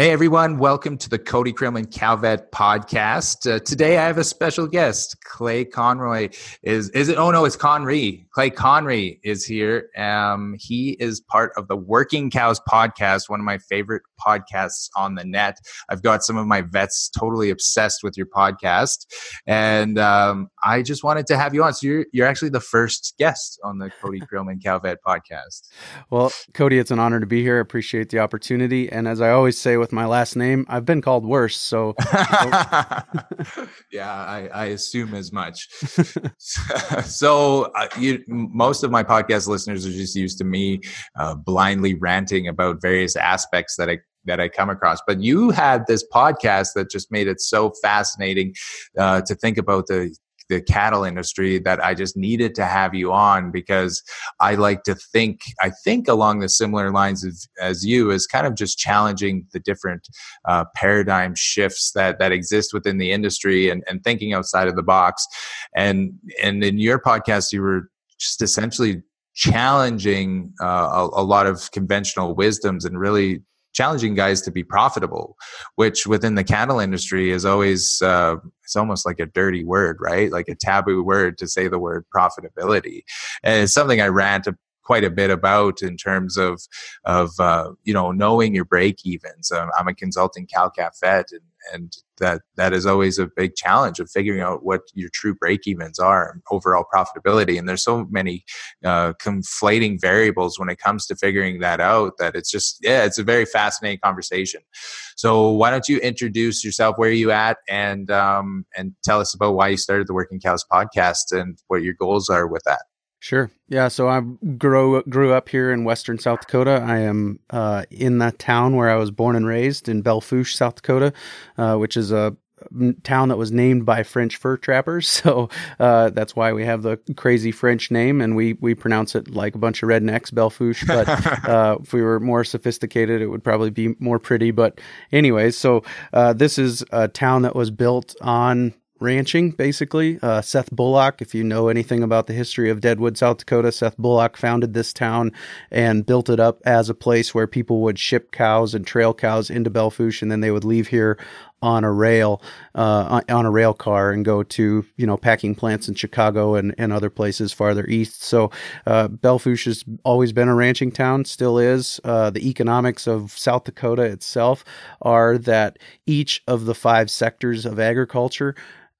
Hey everyone, welcome to the Cody Krillman Calvet podcast. Uh, today I have a special guest. Clay Conroy is is it oh no, it's Conry. Clay Conry is here. Um, he is part of the Working Cows podcast, one of my favorite podcasts on the net. I've got some of my vets totally obsessed with your podcast. And um, I just wanted to have you on. So you're you're actually the first guest on the Cody Krillman Calvet podcast. Well, Cody, it's an honor to be here. I appreciate the opportunity. And as I always say with with my last name. I've been called worse, so yeah, I, I, assume as much. so, uh, you, most of my podcast listeners are just used to me uh, blindly ranting about various aspects that I that I come across. But you had this podcast that just made it so fascinating uh, to think about the the cattle industry that I just needed to have you on because I like to think, I think along the similar lines of, as you, is kind of just challenging the different uh, paradigm shifts that, that exist within the industry and, and thinking outside of the box. And, and in your podcast, you were just essentially challenging uh, a, a, lot of conventional wisdoms and really challenging guys to be profitable, which within the cattle industry is always uh, it's almost like a dirty word, right? Like a taboo word to say the word profitability, and it's something I rant quite a bit about in terms of of uh, you know knowing your break evens. Um, I'm a consulting cow calf vet, and and that that is always a big challenge of figuring out what your true break evens are and overall profitability and there's so many uh, conflating variables when it comes to figuring that out that it's just yeah it's a very fascinating conversation. So why don't you introduce yourself where are you at and um, and tell us about why you started the working cows podcast and what your goals are with that Sure. Yeah. So I grew grew up here in western South Dakota. I am uh, in that town where I was born and raised in Belle Fourche, South Dakota, uh, which is a town that was named by French fur trappers. So uh, that's why we have the crazy French name, and we we pronounce it like a bunch of rednecks, Belle Fourche. But uh, if we were more sophisticated, it would probably be more pretty. But anyways, so uh, this is a town that was built on ranching, basically. Uh, Seth Bullock, if you know anything about the history of Deadwood, South Dakota, Seth Bullock founded this town and built it up as a place where people would ship cows and trail cows into Belle Fourche, and then they would leave here on a rail, uh, on a rail car and go to, you know, packing plants in Chicago and, and other places farther east. So, uh, Belle Fourche has always been a ranching town, still is. Uh, the economics of South Dakota itself are that each of the five sectors of agriculture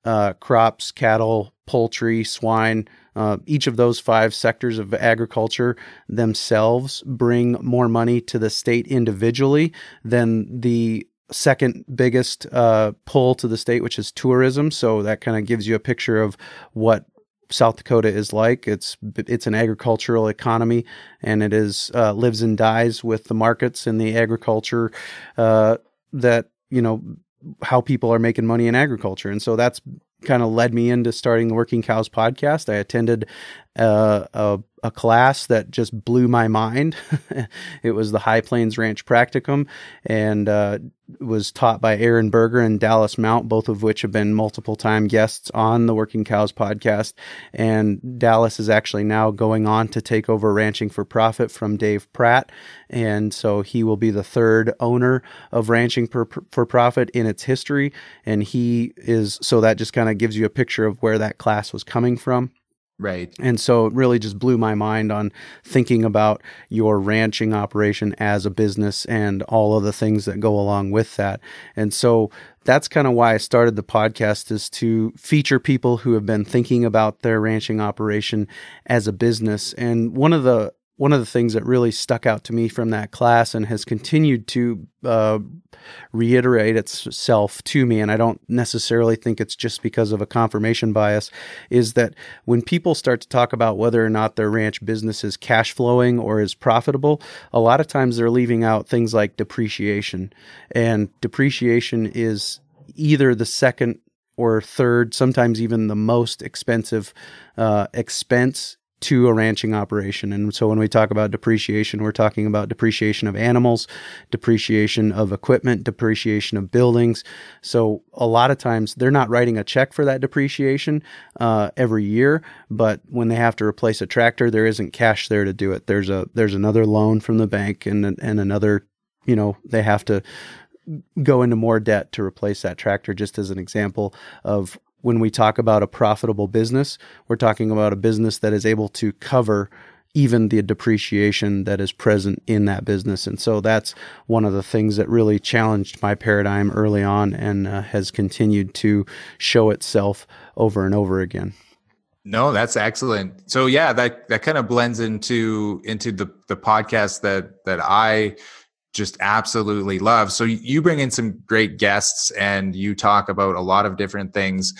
uh, crops, cattle, poultry, swine, uh, each of those five sectors of agriculture themselves bring more money to the state individually than the second biggest uh, pull to the state, which is tourism. So that kind of gives you a picture of what South Dakota is like. It's it's an agricultural economy, and it is uh, lives and dies with the markets and the agriculture uh, that you know how people are making money in agriculture. And so that's kind of led me into starting the Working Cows podcast. I attended uh, a, a class that just blew my mind. it was the High Plains Ranch Practicum and uh, was taught by Aaron Berger and Dallas Mount, both of which have been multiple time guests on the Working Cows podcast. And Dallas is actually now going on to take over Ranching for Profit from Dave Pratt. And so he will be the third owner of Ranching for, for Profit in its history. And he is, so that just kind of gives you a picture of where that class was coming from. Right. And so it really just blew my mind on thinking about your ranching operation as a business and all of the things that go along with that. And so that's kind of why I started the podcast is to feature people who have been thinking about their ranching operation as a business. And one of the one of the things that really stuck out to me from that class and has continued to uh, reiterate itself to me, and I don't necessarily think it's just because of a confirmation bias, is that when people start to talk about whether or not their ranch business is cash flowing or is profitable, a lot of times they're leaving out things like depreciation. And depreciation is either the second or third, sometimes even the most expensive uh, expense to a ranching operation. And so when we talk about depreciation, we're talking about depreciation of animals, depreciation of equipment, depreciation of buildings. So a lot of times they're not writing a check for that depreciation uh, every year, but when they have to replace a tractor, there isn't cash there to do it. There's a there's another loan from the bank and and another, you know, they have to go into more debt to replace that tractor, just as an example of when we talk about a profitable business, we're talking about a business that is able to cover even the depreciation that is present in that business. And so that's one of the things that really challenged my paradigm early on and uh, has continued to show itself over and over again. No, that's excellent. So yeah, that that kind of blends into into the the podcast that that I just absolutely love. So you bring in some great guests and you talk about a lot of different things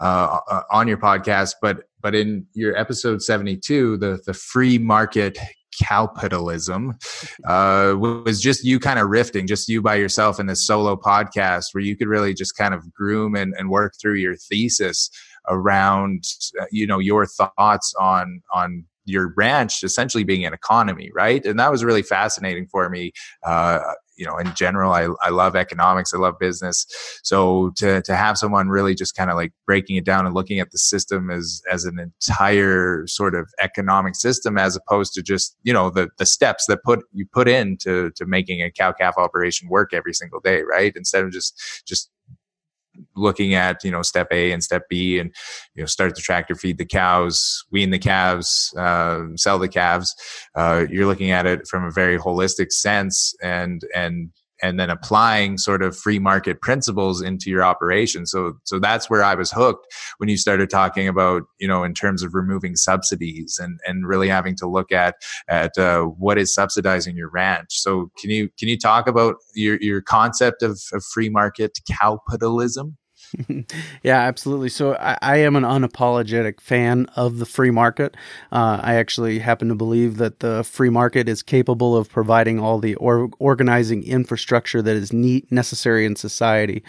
uh, uh on your podcast, but but in your episode 72, the the free market capitalism uh, was just you kind of riffing, just you by yourself in this solo podcast where you could really just kind of groom and, and work through your thesis around uh, you know your thoughts on on your ranch essentially being an economy right? And that was really fascinating for me uh, you know in general I, I love economics i love business. So to to have someone really just kind of like breaking it down and looking at the system as as an entire sort of economic system as opposed to just you know the the steps that put you put into to making a cow calf operation work every single day right? Instead of just just looking at you know step A and step B, and you know start the tractor, feed the cows, wean the calves, uh, sell the calves. Uh, you're looking at it from a very holistic sense, and and and then applying sort of free market principles into your operation. So, so that's where I was hooked when you started talking about, you know, in terms of removing subsidies and, and really having to look at, at uh, what is subsidizing your ranch. So can you, can you talk about your, your concept of, of free market capitalism? yeah, absolutely. So I, I, am an unapologetic fan of the free market. Uh, I actually happen to believe that the free market is capable of providing all the or- organizing infrastructure that is neat, necessary in society.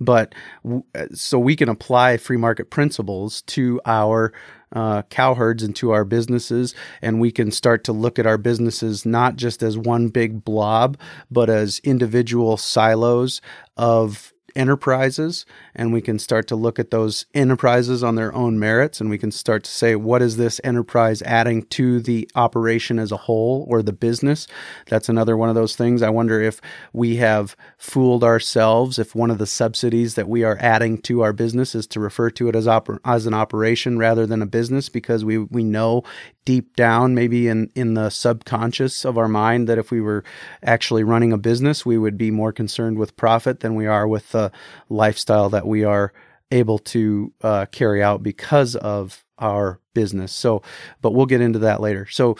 But w- so we can apply free market principles to our uh, and to our businesses, and we can start to look at our businesses not just as one big blob, but as individual silos of enterprises and we can start to look at those enterprises on their own merits and we can start to say what is this enterprise adding to the operation as a whole or the business? That's another one of those things. I wonder if we have fooled ourselves if one of the subsidies that we are adding to our business is to refer to it as oper- as an operation rather than a business because we we know deep down maybe in in the subconscious of our mind that if we were actually running a business we would be more concerned with profit than we are with uh, lifestyle that we are able to uh, carry out because of our business. So, but we'll get into that later. So,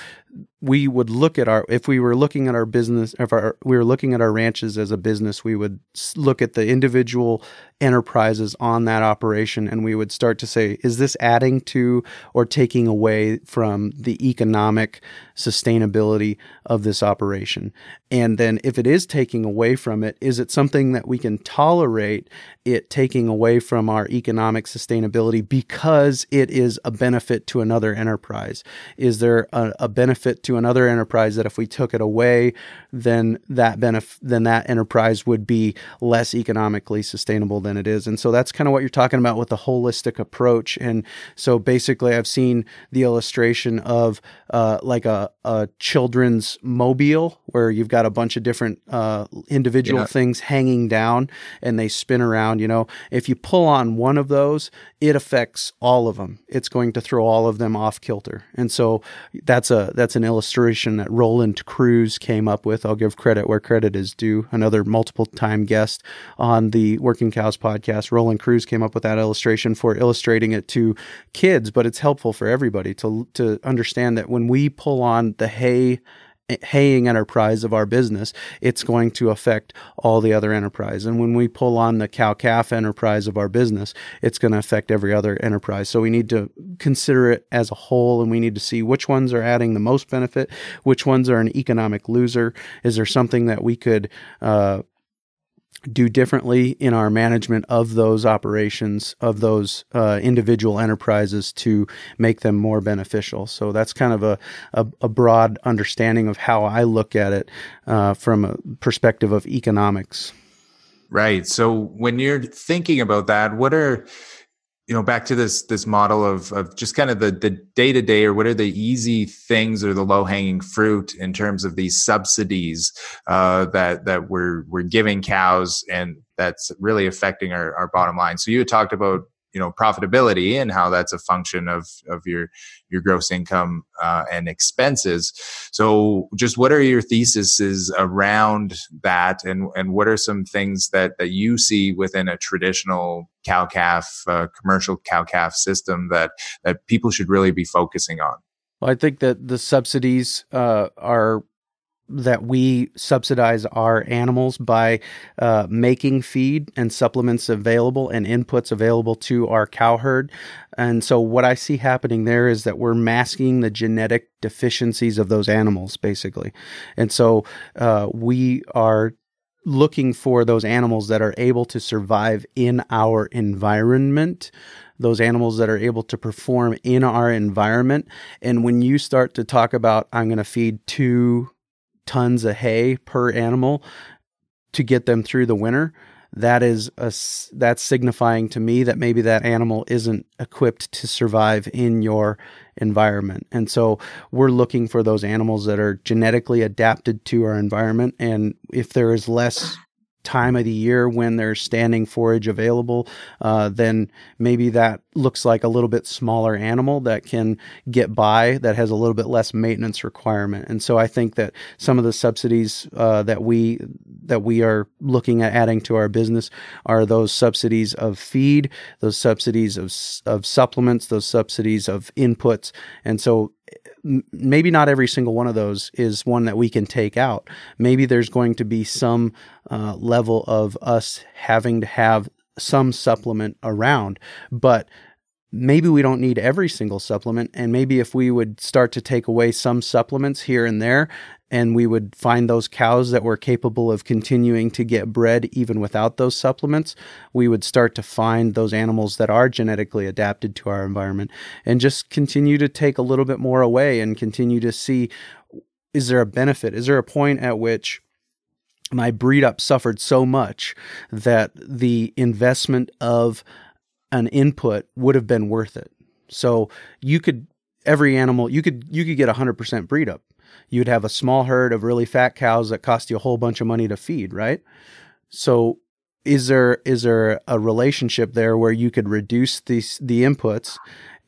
we would look at our if we were looking at our business if our, we were looking at our ranches as a business we would look at the individual enterprises on that operation and we would start to say is this adding to or taking away from the economic sustainability of this operation and then if it is taking away from it is it something that we can tolerate it taking away from our economic sustainability because it is a benefit to another enterprise is there a, a benefit to another enterprise that if we took it away, then that benef- then that enterprise would be less economically sustainable than it is. And so that's kind of what you're talking about with the holistic approach. And so basically, I've seen the illustration of uh, like a, a children's mobile where you've got a bunch of different uh, individual yeah. things hanging down and they spin around. You know, if you pull on one of those, it affects all of them. It's going to throw all of them off kilter. And so that's a that's an illustration that Roland Cruz came up with. I'll give credit where credit is due. Another multiple time guest on the Working Cows podcast. Roland Cruz came up with that illustration for illustrating it to kids, but it's helpful for everybody to to understand that when we pull on the hay haying enterprise of our business, it's going to affect all the other enterprise. And when we pull on the cow calf enterprise of our business, it's going to affect every other enterprise. So we need to consider it as a whole and we need to see which ones are adding the most benefit, which ones are an economic loser. Is there something that we could uh, do differently in our management of those operations of those uh, individual enterprises to make them more beneficial. So that's kind of a, a, a broad understanding of how i look at it uh, from a perspective of economics. Right. So when you're thinking about that what are you know back to this this model of of just kind of the the day to day or what are the easy things or the low hanging fruit in terms of these subsidies uh, that that we're we're giving cows and that's really affecting our, our bottom line. So you had talked about you know profitability and how that's a function of of your your gross income uh, and expenses. So just what are your theses around that? And and what are some things that that you see within a traditional cow calf uh, commercial cow calf system that that people should really be focusing on? Well, I think that the subsidies uh, are that we subsidize our animals by uh, making feed and supplements available and inputs available to our cow herd. And so, what I see happening there is that we're masking the genetic deficiencies of those animals, basically. And so, uh, we are looking for those animals that are able to survive in our environment those animals that are able to perform in our environment. And when you start to talk about, I'm going to feed two tons of hay per animal to get them through the winter. That is a that's signifying to me that maybe that animal isn't equipped to survive in your environment. And so we're looking for those animals that are genetically adapted to our environment. And if there is less time of the year when there's standing forage available, uh, then maybe that looks like a little bit smaller animal that can get by that has a little bit less maintenance requirement. And so I think that some of the subsidies uh, that we that we are looking at adding to our business are those subsidies of feed, those subsidies of of supplements, those subsidies of inputs. And so maybe not every single one of those is one that we can take out. Maybe there's going to be some uh, level of us having to have some supplement around, but maybe we don't need every single supplement. And maybe if we would start to take away some supplements here and there and we would find those cows that were capable of continuing to get bred even without those supplements, we would start to find those animals that are genetically adapted to our environment and just continue to take a little bit more away and continue to see is there a benefit? Is there a point at which my breed up suffered so much that the investment of an input would have been worth it? So you could every animal you could you could get 100% breed up you'd have a small herd of really fat cows that cost you a whole bunch of money to feed, right? So is there is there a relationship there where you could reduce the the inputs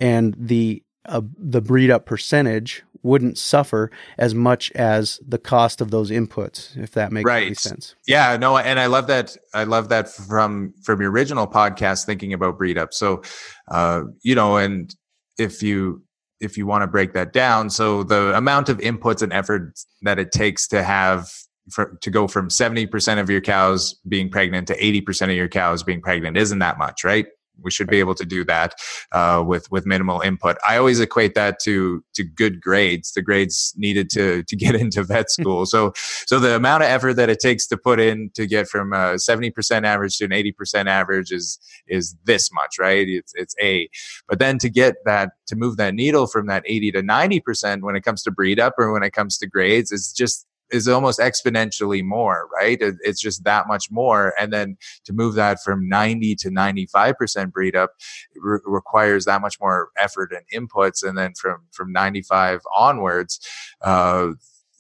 and the uh, the breed up percentage wouldn't suffer as much as the cost of those inputs if that makes right. any sense yeah no and i love that i love that from from your original podcast thinking about breed up so uh you know and if you if you want to break that down. So the amount of inputs and effort that it takes to have for, to go from 70% of your cows being pregnant to 80% of your cows being pregnant isn't that much, right? We should be able to do that uh, with with minimal input. I always equate that to to good grades, the grades needed to to get into vet school. so so the amount of effort that it takes to put in to get from a seventy percent average to an eighty percent average is is this much, right? It's it's a, but then to get that to move that needle from that eighty to ninety percent when it comes to breed up or when it comes to grades is just is almost exponentially more, right? It's just that much more. And then to move that from 90 to 95% breed up re- requires that much more effort and inputs. And then from, from 95 onwards, uh,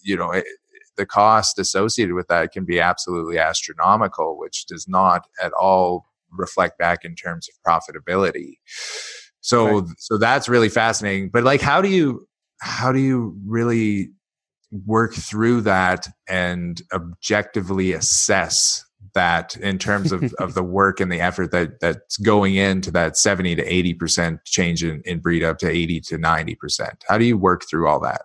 you know, it, the cost associated with that can be absolutely astronomical, which does not at all reflect back in terms of profitability. So, right. so that's really fascinating. But like, how do you, how do you really work through that and objectively assess that in terms of, of the work and the effort that that's going into that 70 to 80% change in, in breed up to 80 to 90%. How do you work through all that?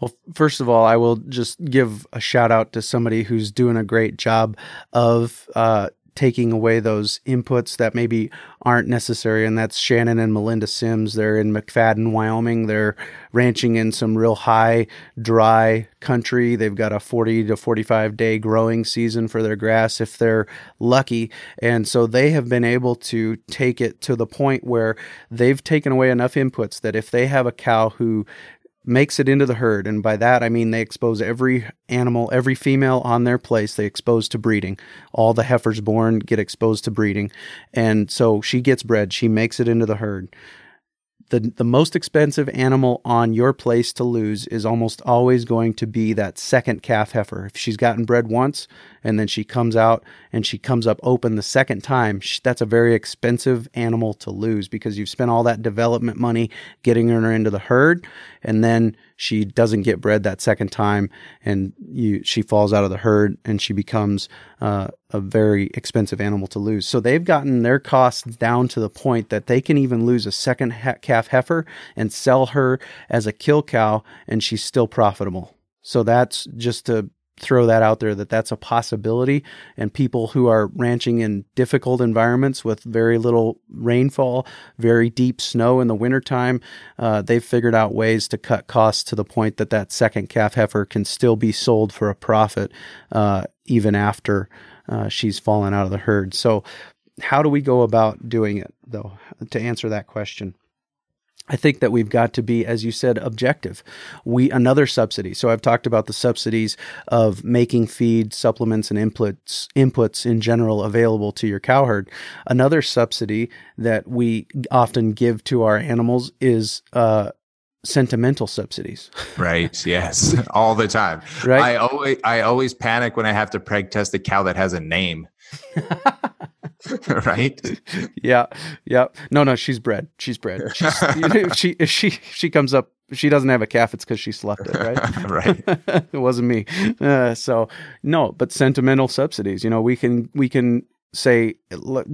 Well, first of all, I will just give a shout out to somebody who's doing a great job of uh, taking away those inputs that maybe aren't necessary. And that's Shannon and Melinda Sims. They're in McFadden, Wyoming. They're ranching in some real high, dry country. They've got a 40 to 45 day growing season for their grass if they're lucky. And so they have been able to take it to the point where they've taken away enough inputs that if they have a cow who makes it into the herd. And by that, I mean they expose every animal, every female on their place, they expose to breeding. All the heifers born get exposed to breeding. And so she gets bred, she makes it into the herd the the most expensive animal on your place to lose is almost always going to be that second calf heifer. If she's gotten bred once and then she comes out and she comes up open the second time, that's a very expensive animal to lose because you've spent all that development money getting her into the herd and then she doesn't get bred that second time and you she falls out of the herd and she becomes uh, a very expensive animal to lose. So they've gotten their costs down to the point that they can even lose a second ha- calf heifer and sell her as a kill cow and she's still profitable. So that's just to throw that out there that that's a possibility. And people who are ranching in difficult environments with very little rainfall very deep snow in the wintertime uh, they've figured out ways to cut costs to the point that that second calf heifer can still be sold for a profit uh, even after uh, she's fallen out of the herd. So how do we go about doing it though to answer that question I think that we've got to be, as you said, objective. We another subsidy. So I've talked about the subsidies of making feed, supplements, and inputs inputs in general available to your cow herd. Another subsidy that we often give to our animals is uh, sentimental subsidies. right. Yes. All the time. Right. I always I always panic when I have to preg test a cow that has a name. right? Yeah, yeah. No, no, she's bred. She's bred. She's, if she if she she comes up, she doesn't have a calf. It's because she slept it, right? right. it wasn't me. Uh, so no, but sentimental subsidies. You know, we can we can say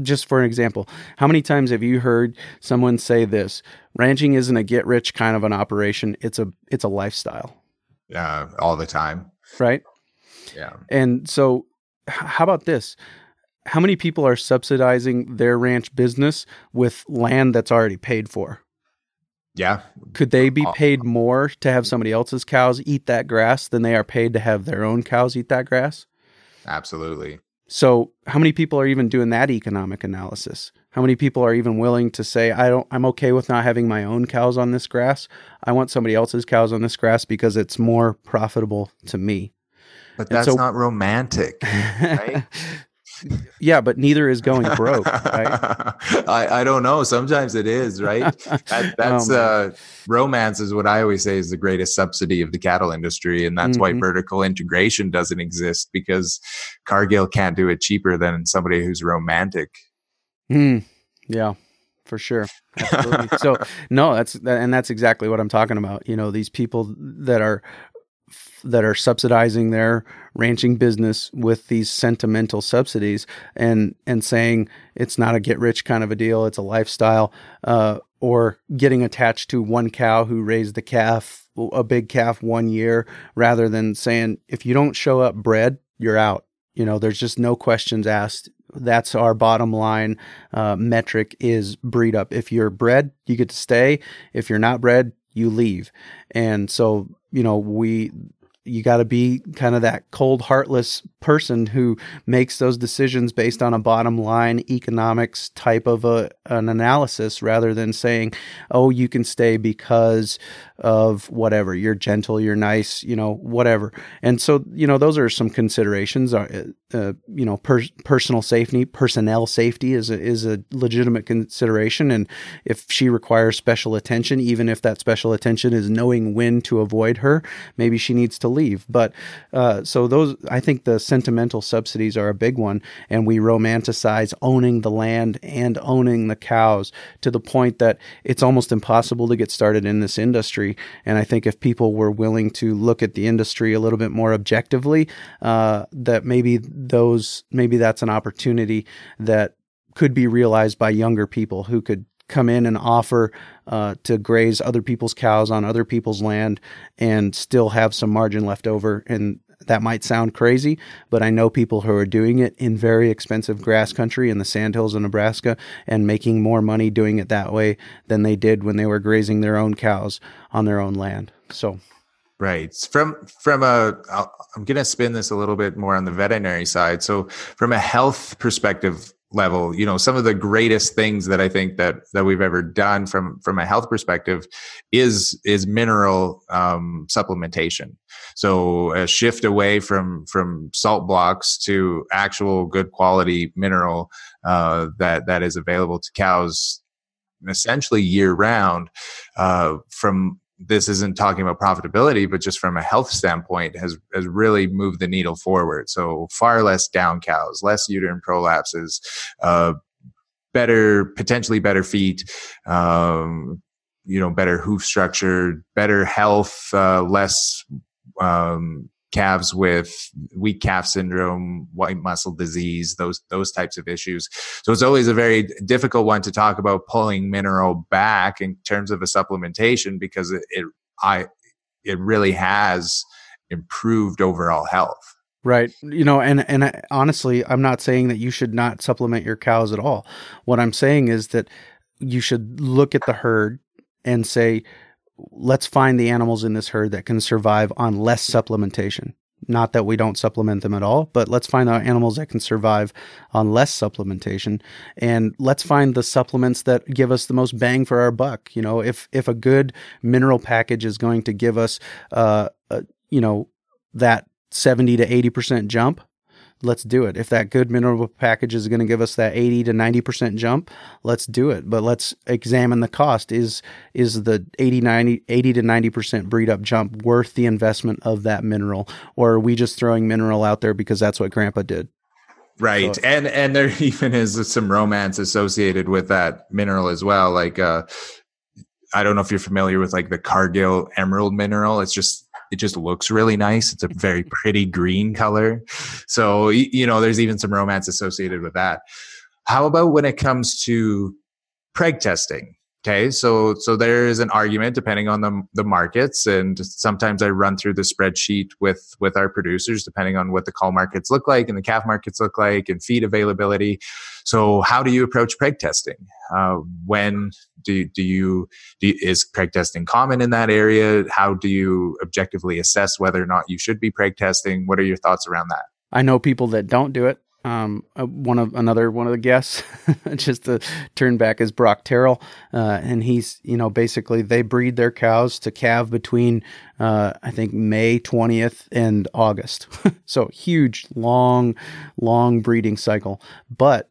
just for an example how many times have you heard someone say this ranching isn't a get rich kind of an operation it's a it's a lifestyle yeah uh, all the time right yeah and so how about this how many people are subsidizing their ranch business with land that's already paid for? Yeah. Could they be paid more to have somebody else's cows eat that grass than they are paid to have their own cows eat that grass? Absolutely. So, how many people are even doing that economic analysis? How many people are even willing to say, "I don't I'm okay with not having my own cows on this grass. I want somebody else's cows on this grass because it's more profitable to me." But that's so, not romantic, right? yeah, but neither is going broke, right? I, I don't know. Sometimes it is, right? That, that's oh, uh, romance is what I always say is the greatest subsidy of the cattle industry, and that's mm-hmm. why vertical integration doesn't exist because Cargill can't do it cheaper than somebody who's romantic. Mm, yeah, for sure. so no, that's and that's exactly what I'm talking about. You know, these people that are that are subsidizing their ranching business with these sentimental subsidies and and saying it's not a get rich kind of a deal it's a lifestyle uh, or getting attached to one cow who raised the calf a big calf one year rather than saying if you don't show up bred you're out. You know there's just no questions asked. That's our bottom line uh, metric is breed up. If you're bred you get to stay. If you're not bred you leave. And so you know we you got to be kind of that cold, heartless person who makes those decisions based on a bottom line economics type of a, an analysis rather than saying, oh, you can stay because of whatever. You're gentle, you're nice, you know, whatever. And so, you know, those are some considerations. Uh, uh, you know, per- personal safety, personnel safety is a, is a legitimate consideration. And if she requires special attention, even if that special attention is knowing when to avoid her, maybe she needs to leave. But uh, so those, I think the sentimental subsidies are a big one. And we romanticize owning the land and owning the cows to the point that it's almost impossible to get started in this industry and I think if people were willing to look at the industry a little bit more objectively, uh, that maybe those maybe that's an opportunity that could be realized by younger people who could come in and offer uh, to graze other people's cows on other people's land and still have some margin left over and that might sound crazy, but I know people who are doing it in very expensive grass country in the sandhills of Nebraska and making more money doing it that way than they did when they were grazing their own cows on their own land. So Right. From from a I'm going to spin this a little bit more on the veterinary side. So from a health perspective, level you know some of the greatest things that i think that that we've ever done from from a health perspective is is mineral um, supplementation. So a shift away from from salt blocks to actual good quality mineral uh, that that is available to cows essentially year round uh, from this isn't talking about profitability, but just from a health standpoint, has has really moved the needle forward. So far less down cows, less uterine prolapses, uh, better potentially better feet, um, you know, better hoof structure, better health, uh, less um, calves with weak calf syndrome, white muscle disease, those those types of issues. So it's always a very difficult one to talk about pulling mineral back in terms of a supplementation because it, it I it really has improved overall health. Right. You know, and and I, honestly, I'm not saying that you should not supplement your cows at all. What I'm saying is that you should look at the herd and say let's find the animals in this herd that can survive on less supplementation. Not that we don't supplement them at all, but let's find the animals that can survive on less supplementation, and let's find the supplements that give us the most bang for our buck. You know, if if a good mineral package is going to give us, uh, uh you know, that seventy to eighty percent jump, let's do it. If that good mineral package is going to give us that 80 to 90% jump, let's do it. But let's examine the cost. Is is the 80 90 80 to 90% breed up jump worth the investment of that mineral or are we just throwing mineral out there because that's what grandpa did? Right. So, and and there even is some romance associated with that mineral as well like uh I don't know if you're familiar with like the Cargill emerald mineral. It's just it just looks really nice. It's a very pretty green color. So, you know, there's even some romance associated with that. How about when it comes to preg testing? Okay, so so there is an argument depending on the the markets, and sometimes I run through the spreadsheet with with our producers depending on what the call markets look like and the calf markets look like and feed availability. So how do you approach preg testing? Uh, when do do you, do you is preg testing common in that area? How do you objectively assess whether or not you should be preg testing? What are your thoughts around that? I know people that don't do it um, uh, one of another one of the guests, just to turn back is Brock Terrell, uh, and he's you know basically they breed their cows to calve between uh, I think May twentieth and August, so huge long long breeding cycle, but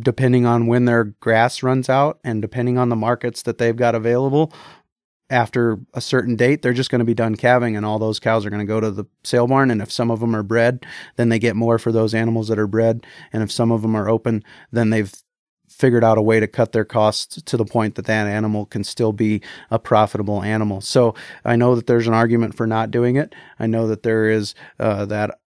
depending on when their grass runs out and depending on the markets that they've got available after a certain date, they're just going to be done calving, and all those cows are going to go to the sale barn. And if some of them are bred, then they get more for those animals that are bred. And if some of them are open, then they've figured out a way to cut their costs to the point that that animal can still be a profitable animal. So I know that there's an argument for not doing it. I know that there is uh, that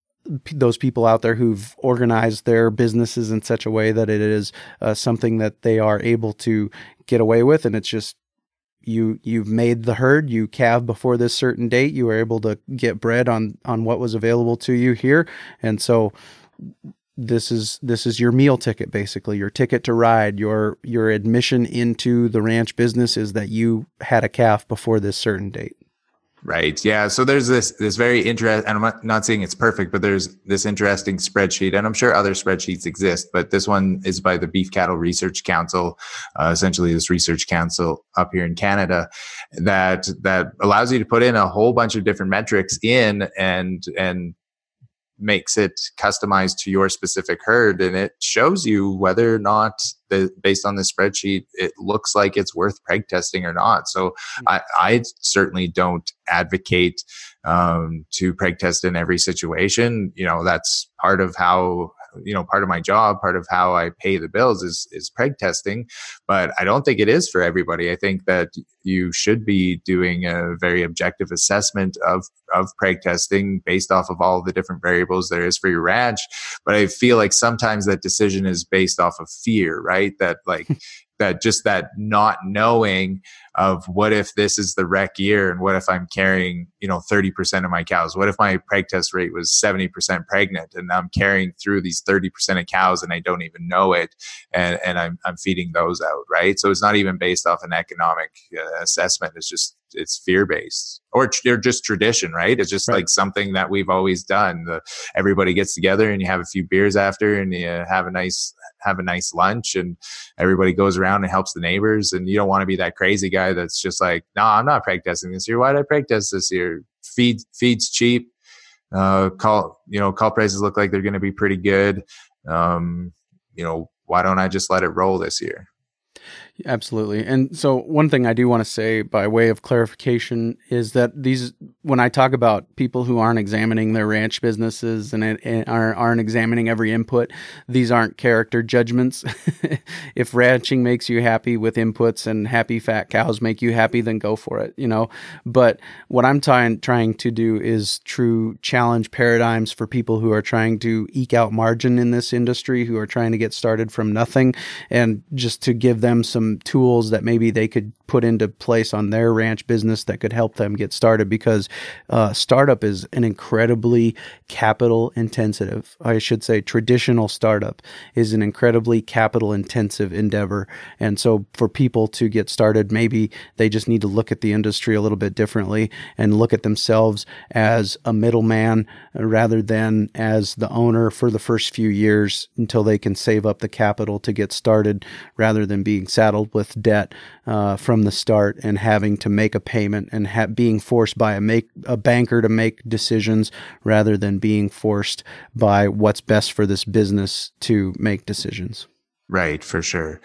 those people out there who've organized their businesses in such a way that it is uh, something that they are able to get away with, and it's just you you've made the herd you calve before this certain date you were able to get bred on on what was available to you here and so this is this is your meal ticket basically. Your ticket to ride your your admission into the ranch business is that you had a calf before this certain date Right. Yeah. So there's this this very interesting, and I'm not, not saying it's perfect, but there's this interesting spreadsheet, and I'm sure other spreadsheets exist, but this one is by the Beef Cattle Research Council, uh, essentially this research council up here in Canada, that that allows you to put in a whole bunch of different metrics in and and makes it customized to your specific herd and it shows you whether or not the, based on the spreadsheet it looks like it's worth preg testing or not so mm-hmm. I, I certainly don't advocate um, to preg test in every situation you know that's part of how you know part of my job part of how i pay the bills is is preg testing but i don't think it is for everybody. I think that you should be doing a very objective assessment of of preg testing based off of all the different variables there is for your ranch but i feel like sometimes that decision is based off of fear right? That like that just that not knowing of what if this is the wreck year and what if I'm carrying, you know, 30% of my cows? What if my preg test rate was 70% pregnant and I'm carrying through these 30% of cows and I don't even know it and, and I'm, I'm feeding those out, right? So it's not even based off an economic uh, assessment It's just it's fear based or they're just tradition, right? It's just right. like something that we've always done. The, everybody gets together and you have a few beers after and you have a nice have a nice lunch and everybody goes around and helps the neighbors and you don't want to be that crazy guy that's just like no i'm not preg testing this year why did i test this year feed feeds cheap uh call you know call prices look like they're going to be pretty good um you know why don't i just let it roll this year Absolutely. And so, one thing I do want to say by way of clarification is that these, when I talk about people who aren't examining their ranch businesses and, and aren't examining every input, these aren't character judgments. if ranching makes you happy with inputs and happy fat cows make you happy, then go for it, you know. But what I'm trying trying to do is true challenge paradigms for people who are trying to eke out margin in this industry, who are trying to get started from nothing, and just to give them some tools that maybe they could put into place on their ranch business that could help them get started because uh, startup is an incredibly capital intensive i should say traditional startup is an incredibly capital intensive endeavor. And so for people to get started maybe they just need to look at the industry a little bit differently and look at themselves as a middleman rather than as the owner for the first few years until they can save up the capital to get started rather than being saddled with debt uh, from the start and having to make a payment and ha- being forced by a make a banker to make decisions rather than being forced by what's best for this business to make decisions. Right, for sure.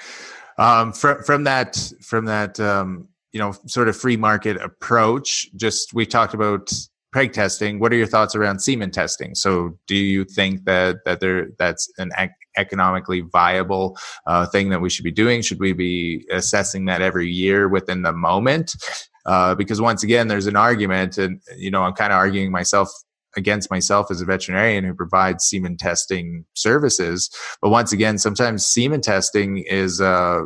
Um, from from that from that um, you know sort of free market approach, just we talked about preg testing. What are your thoughts around semen testing? So, do you think that that there that's an economically viable uh, thing that we should be doing? Should we be assessing that every year within the moment? Uh, because once again, there's an argument, and you know, I'm kind of arguing myself against myself as a veterinarian who provides semen testing services. But once again, sometimes semen testing is uh,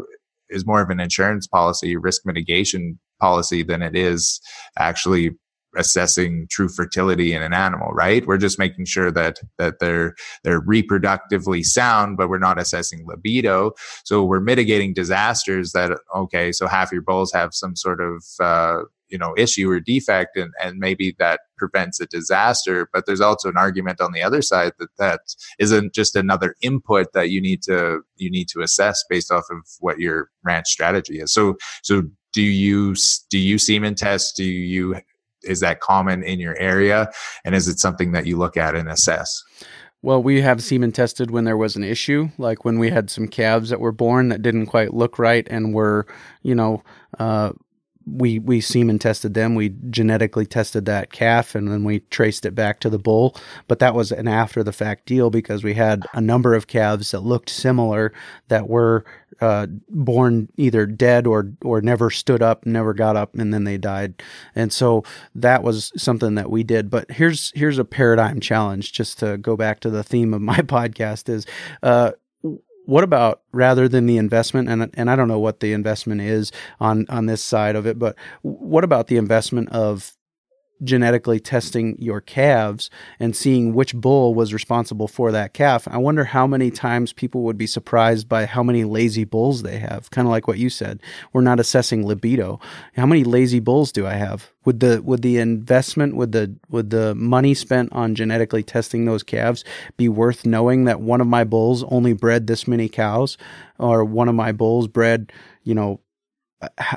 is more of an insurance policy, risk mitigation policy than it is actually assessing true fertility in an animal right? We're just making sure that that they're they're reproductively sound but we're not assessing libido. So we're mitigating disasters that okay so half your bulls have some sort of uh, you know issue or defect and and maybe that prevents a disaster. But there's also an argument on the other side that that isn't just another input that you need to you need to assess based off of what your ranch strategy is. So so do you do you semen test? Do you is that common in your area? And is it something that you look at and assess? Well, we have semen tested when there was an issue, like when we had some calves that were born that didn't quite look right and were, you know, uh, we we semen tested them. We genetically tested that calf, and then we traced it back to the bull. But that was an after the fact deal because we had a number of calves that looked similar that were uh, born either dead or or never stood up, never got up, and then they died. And so that was something that we did. But here's here's a paradigm challenge. Just to go back to the theme of my podcast is. Uh, what about rather than the investment? And and I don't know what the investment is on on this side of it but what about the investment of genetically testing your calves and seeing which bull was responsible for that calf. I wonder how many times people would be surprised by how many lazy bulls they have. Kind of like what you said. We're not assessing libido. How many lazy bulls do I have? Would the would the investment would the would the money spent on genetically testing those calves be worth knowing that one of my bulls only bred this many cows or one of my bulls bred, you know,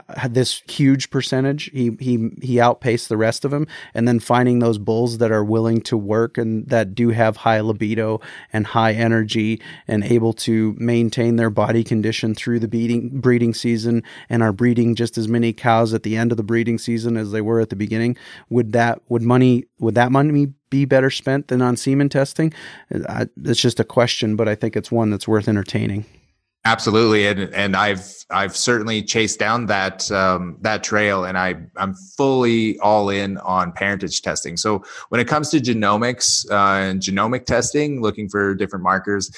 had this huge percentage. He he he outpaced the rest of them, and then finding those bulls that are willing to work and that do have high libido and high energy and able to maintain their body condition through the breeding breeding season and are breeding just as many cows at the end of the breeding season as they were at the beginning. Would that would money would that money be better spent than on semen testing? it's just a question, but I think it's one that's worth entertaining. Absolutely, and and I've I've certainly chased down that um, that trail, and I I'm fully all in on parentage testing. So when it comes to genomics uh, and genomic testing, looking for different markers,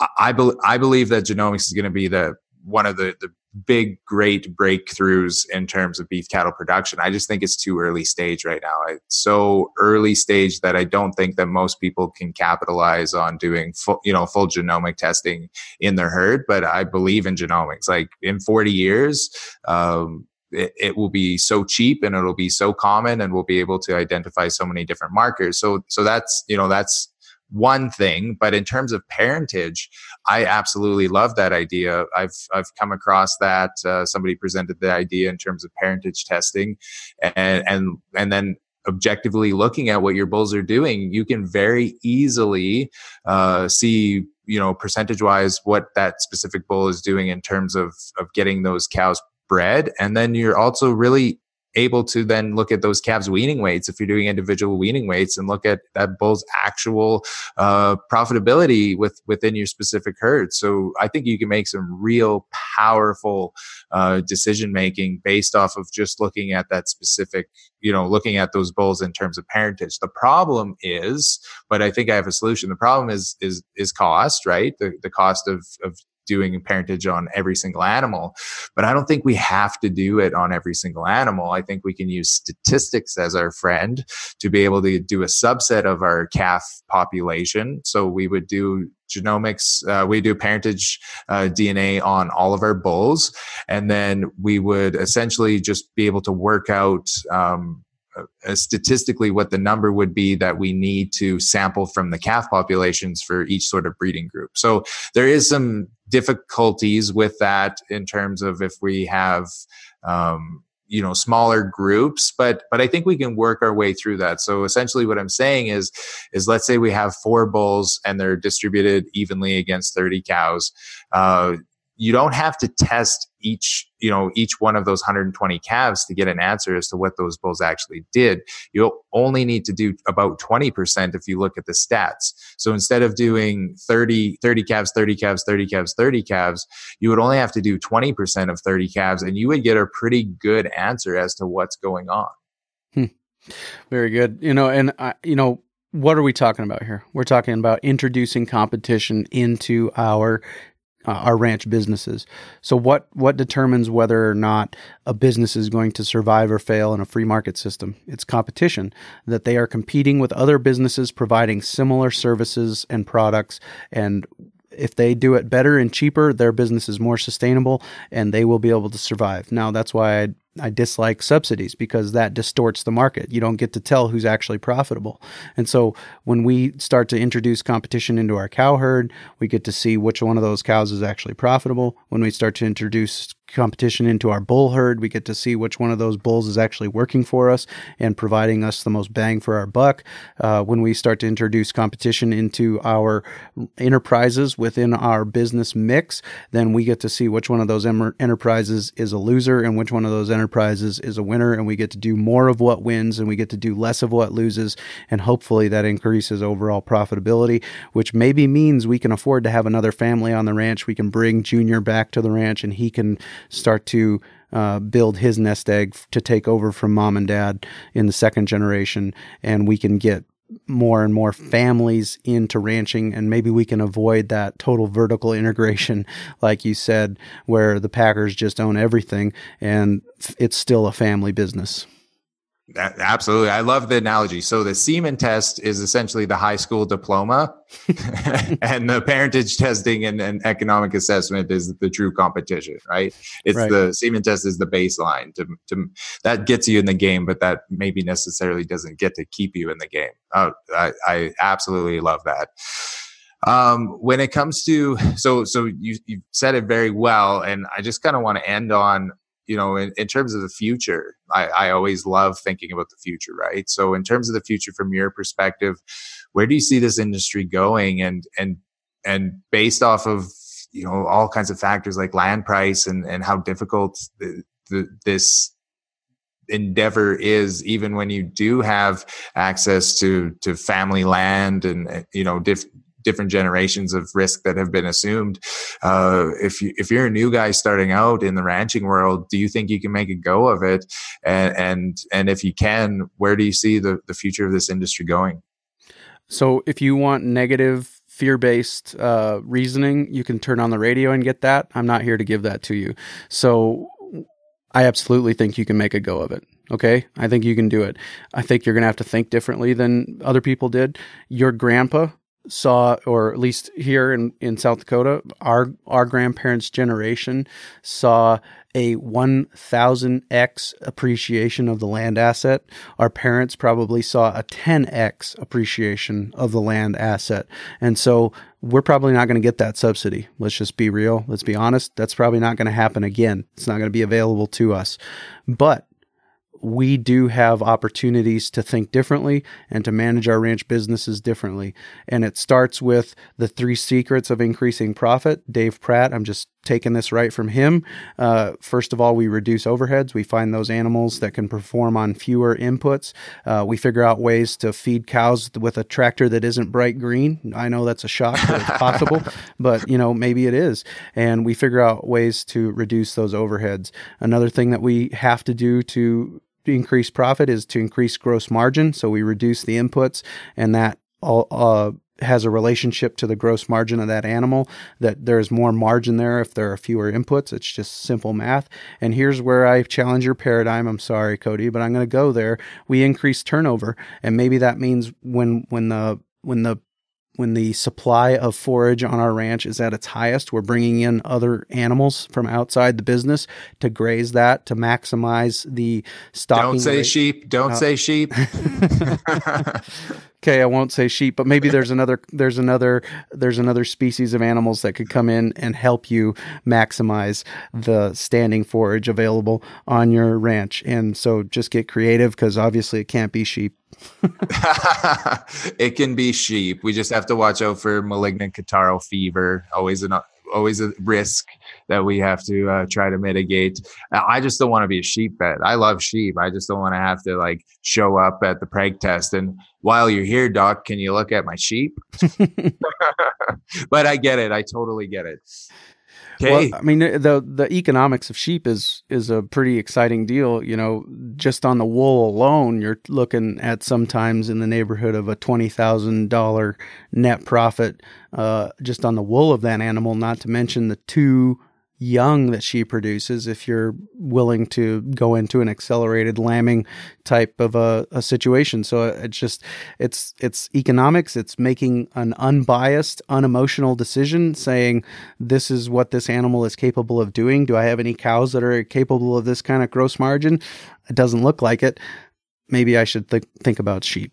I I, be, I believe that genomics is going to be the one of the the big great breakthroughs in terms of beef cattle production. I just think it's too early stage right now. It's so early stage that i don't think that most people can capitalize on doing full you know full genomic testing in their herd but i believe in genomics. Like in 40 years um, it, it, will be so cheap and it'll be so common and we'll be able to identify so many different markers. So so that's you know that's one thing. But in terms of parentage i absolutely love that idea. I've i've come across that uh, somebody presented the idea in terms of parentage testing and and and then objectively looking at what your bulls are doing you can very easily uh, see you know percentage wise what that specific bull is doing in terms of of getting those cows bred and then you're also really able to then look at those calves weaning weights if you're doing individual weaning weights and look at that bull's actual uh, profitability with within your specific herd. So i think you can make some real powerful uh, decision making based off of just looking at that specific you know looking at those bulls in terms of parentage. The problem is but i think i have a solution. The problem is is is cost right? The, the cost of of doing parentage on every single animal. But I don't think we have to do it on every single animal. I think we can use statistics as our friend to be able to do a subset of our calf population. So we would do genomics, uh, we do parentage uh, DNA on all of our bulls, and then we would essentially just be able to work out. Um, uh, statistically what the number would be that we need to sample from the calf populations for each sort of breeding group. So there is some difficulties with that in terms of if we have um, you know smaller groups but but i think we can work our way through that. So essentially what i'm saying is is let's say we have four bulls and they're distributed evenly against 30 cows uh, you don't have to test each you know each one of those 120 calves to get an answer as to what those bulls actually did you'll only need to do about 20% if you look at the stats so instead of doing 30 30 calves 30 calves 30 calves 30 calves you would only have to do 20% of 30 calves and you would get a pretty good answer as to what's going on hmm. very good you know and I, you know what are we talking about here? We're talking about introducing competition into our uh, our ranch businesses. So what what determines whether or not a business is going to survive or fail in a free market system? It's competition that they are competing with other businesses providing similar services and products and if they do it better and cheaper, their business is more sustainable and they will be able to survive. Now, that's why I I dislike subsidies because that distorts the market. You don't get to tell who's actually profitable. And so when we start to introduce competition into our cow herd, we get to see which one of those cows is actually profitable. When we start to introduce competition into our bull herd, we get to see which one of those bulls is actually working for us and providing us the most bang for our buck. Uh, when we start to introduce competition into our enterprises within our business mix, then we get to see which one of those em- enterprises is a loser and which one of those enterprises is a winner. And we get to do more of what wins and we get to do less of what loses. And hopefully that increases overall profitability, which maybe means we can afford to have another family on the ranch. We can bring Junior back to the ranch and he can start to uh, build his nest egg to take over from mom and dad in the second generation, and we can get more and more families into ranching and maybe we can avoid that total vertical integration like you said where the packers just own everything and it's still a family business that, absolutely. I love the analogy. So the semen test is essentially the high school diploma and the parentage testing and, and, economic assessment is the true competition, right? It's right. the semen test is the baseline to, to that gets you in the game, but that maybe necessarily doesn't get to keep you in the game. Oh, I, I absolutely love that. Um, when it comes to so so you you said it very well, and I just kind of want to end on you know, in, in terms of the future, I, I always love thinking about the future, right? So, in terms of the future, from your perspective, where do you see this industry going? And and and based off of you know all kinds of factors like land price and and how difficult the, the, this endeavor is even when you do have access to to family land and you know diff, different generations of risk that have been assumed. Uh, if you if you're a new guy starting out in the ranching world, do you think you can make a go of it? And and and if you can, where do you see the the future of this industry going? So, if you want negative fear based uh, reasoning, you can turn on the radio and get that. I'm not here to give that to you. So, I absolutely think you can make a go of it. Okay. I think you can do it. I think you're going to have to think differently than other people did. Your grandpa saw, or at least here in, in South Dakota, our our grandparents' generation saw a 1000x appreciation of the land asset. Our parents probably saw a 10x appreciation of the land asset. And so we're probably not going to get that subsidy. Let's just be real. Let's be honest. That's probably not going to happen again. It's not going to be available to us. But we do have opportunities to think differently and to manage our ranch businesses differently. And it starts with the three secrets of increasing profit. Dave Pratt, I'm just taking this right from him. Uh, first of all, we reduce overheads. We find those animals that can perform on fewer inputs. Uh, we figure out ways to feed cows with a tractor that isn't bright green. I know that's a shock, but it's possible, but you know, maybe it is. And we figure out ways to reduce those overheads. Another thing that we have to do to increase profit is to increase gross margin. So we reduce the inputs, and that all, uh, has a relationship to the gross margin of that animal. That there's more margin there if there are fewer inputs. It's just simple math. And here's where I challenge your paradigm. I'm sorry, Cody, but I'm going to go there. We increase turnover, and maybe that means when when the when the when the supply of forage on our ranch is at its highest, we're bringing in other animals from outside the business to graze that to maximize the stocking. Don't say rate. sheep. Don't uh, say sheep. okay, I won't say sheep, but maybe there's another there's another there's another species of animals that could come in and help you maximize the standing forage available on your ranch. And so just get creative because obviously it can't be sheep. it can be sheep. We just have to watch out for malignant catarrhal fever. Always an always a risk that we have to uh, try to mitigate. I just don't want to be a sheep vet. I love sheep. I just don't want to have to like show up at the preg test and while you're here, doc, can you look at my sheep? but I get it. I totally get it. Okay. Well, I mean the the economics of sheep is is a pretty exciting deal. You know, just on the wool alone, you're looking at sometimes in the neighborhood of a twenty thousand dollar net profit uh, just on the wool of that animal. Not to mention the two young that she produces if you're willing to go into an accelerated lambing type of a, a, situation. So uh, it's just it's it's economics. It's making an unbiased unemotional decision saying this is what this animal is capable of doing. Do i have any cows that are capable of this kind of gross margin? It doesn't look like it. Maybe i should th- think about sheep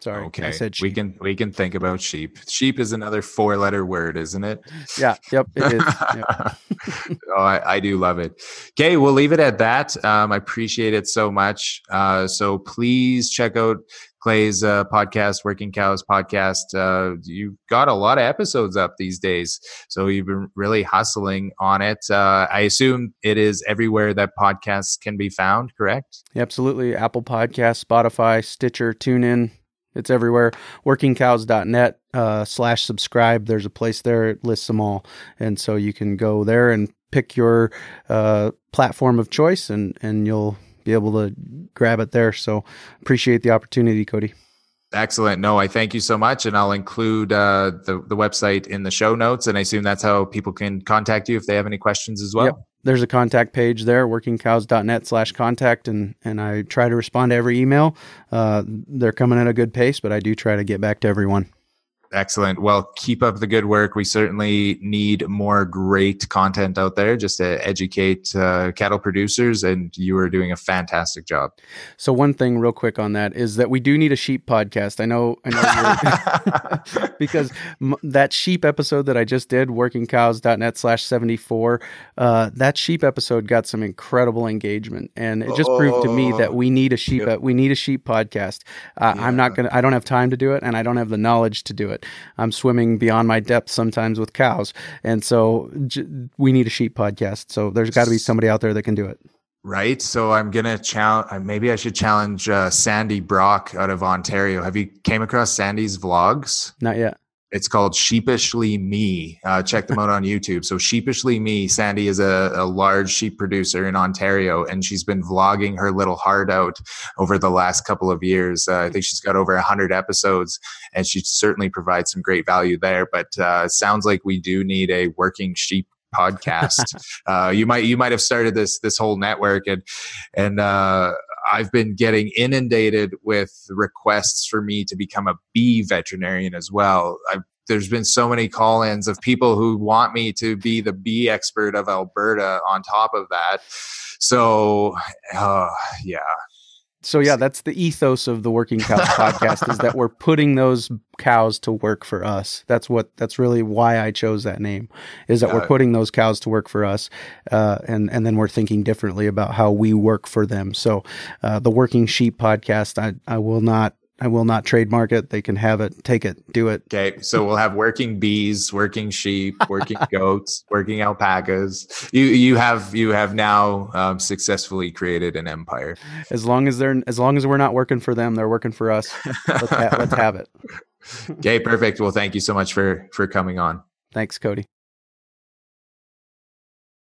Sorry, okay. I said sheep. We can we can think about sheep. Sheep is another four letter word, isn't it? Yeah. Yep. It is. Yep. oh, I, I, do love it. Okay, we'll leave it at that. Um, I appreciate it so much. Uh, so please check out Clay's uh, podcast, Working Cows podcast. Uh, you've got a lot of episodes up these days, so you've been really hustling on it. Uh, I assume it is everywhere that podcasts can be found. Correct? Absolutely. Apple Podcast, Spotify, Stitcher, TuneIn it's everywhere. Workingcows.net uh, slash subscribe. There's a place there. It lists them all. And so you can go there and pick your uh, platform of choice and, and you'll be able to grab it there. So appreciate the opportunity, Cody. Excellent. No, I thank you so much. And I'll include uh, the, the website in the show notes. And I assume that's how people can contact you if they have any questions as well. Yep there's a contact page there, workingcows.net slash contact, and, and I try to respond to every email. Uh, they're coming at a good pace, but I do try to get back to everyone. Excellent. Well, keep up the good work. We certainly need more great content out there just to educate uh, cattle producers, and you are doing a fantastic job. So, one thing, real quick on that, is that we do need a sheep podcast. I know, I know, because m- that sheep episode that I just did, workingcows.net slash 74, uh, that sheep episode got some incredible engagement, and it just oh, proved to me that we need a sheep, yep. we need a sheep podcast. Uh, yeah. I'm not gonna, I don't have time to do it, and I don't have the knowledge to do it it. I'm swimming beyond my depth sometimes with cows, and so j- we need a sheep podcast. So there's got to be somebody out there that can do it. Right. So I'm gonna challenge. Uh, maybe I should challenge uh, Sandy Brock out of Ontario. Have you came across Sandy's vlogs? Not yet. It's called Sheepishly Me. Uh, check them out on YouTube. So Sheepishly Me, Sandy is a, a, large sheep producer in Ontario, and she's been vlogging her little heart out over the last couple of years. Uh, I think she's got over hundred episodes, and she certainly provides some great value there. But uh, sounds like we do need a working sheep podcast. uh, you might you might have started this this whole network, and and uh, I've been getting inundated with requests for me to become a bee veterinarian as well. I've there's been so many call-ins of people who want me to be the bee expert of Alberta on top of that. So, uh, yeah. So yeah, that's the ethos of the Working Cows podcast is that we're putting those cows to work for us. That's what that's really why I chose that name is that we're putting those cows to work for us, uh, and and then we're thinking differently about how we work for them. So, uh, the Working Sheep podcast, I I will not I will not trademark it. They can have it, take it, do it. Okay, so we'll have working bees, working sheep, working goats, working alpacas. You you have you have now um, successfully created an empire. As long as they're as long as we're not working for them, they're working for us. Let's, ha- let's have it. okay, perfect. Well, thank you so much for for coming on. Thanks, Cody.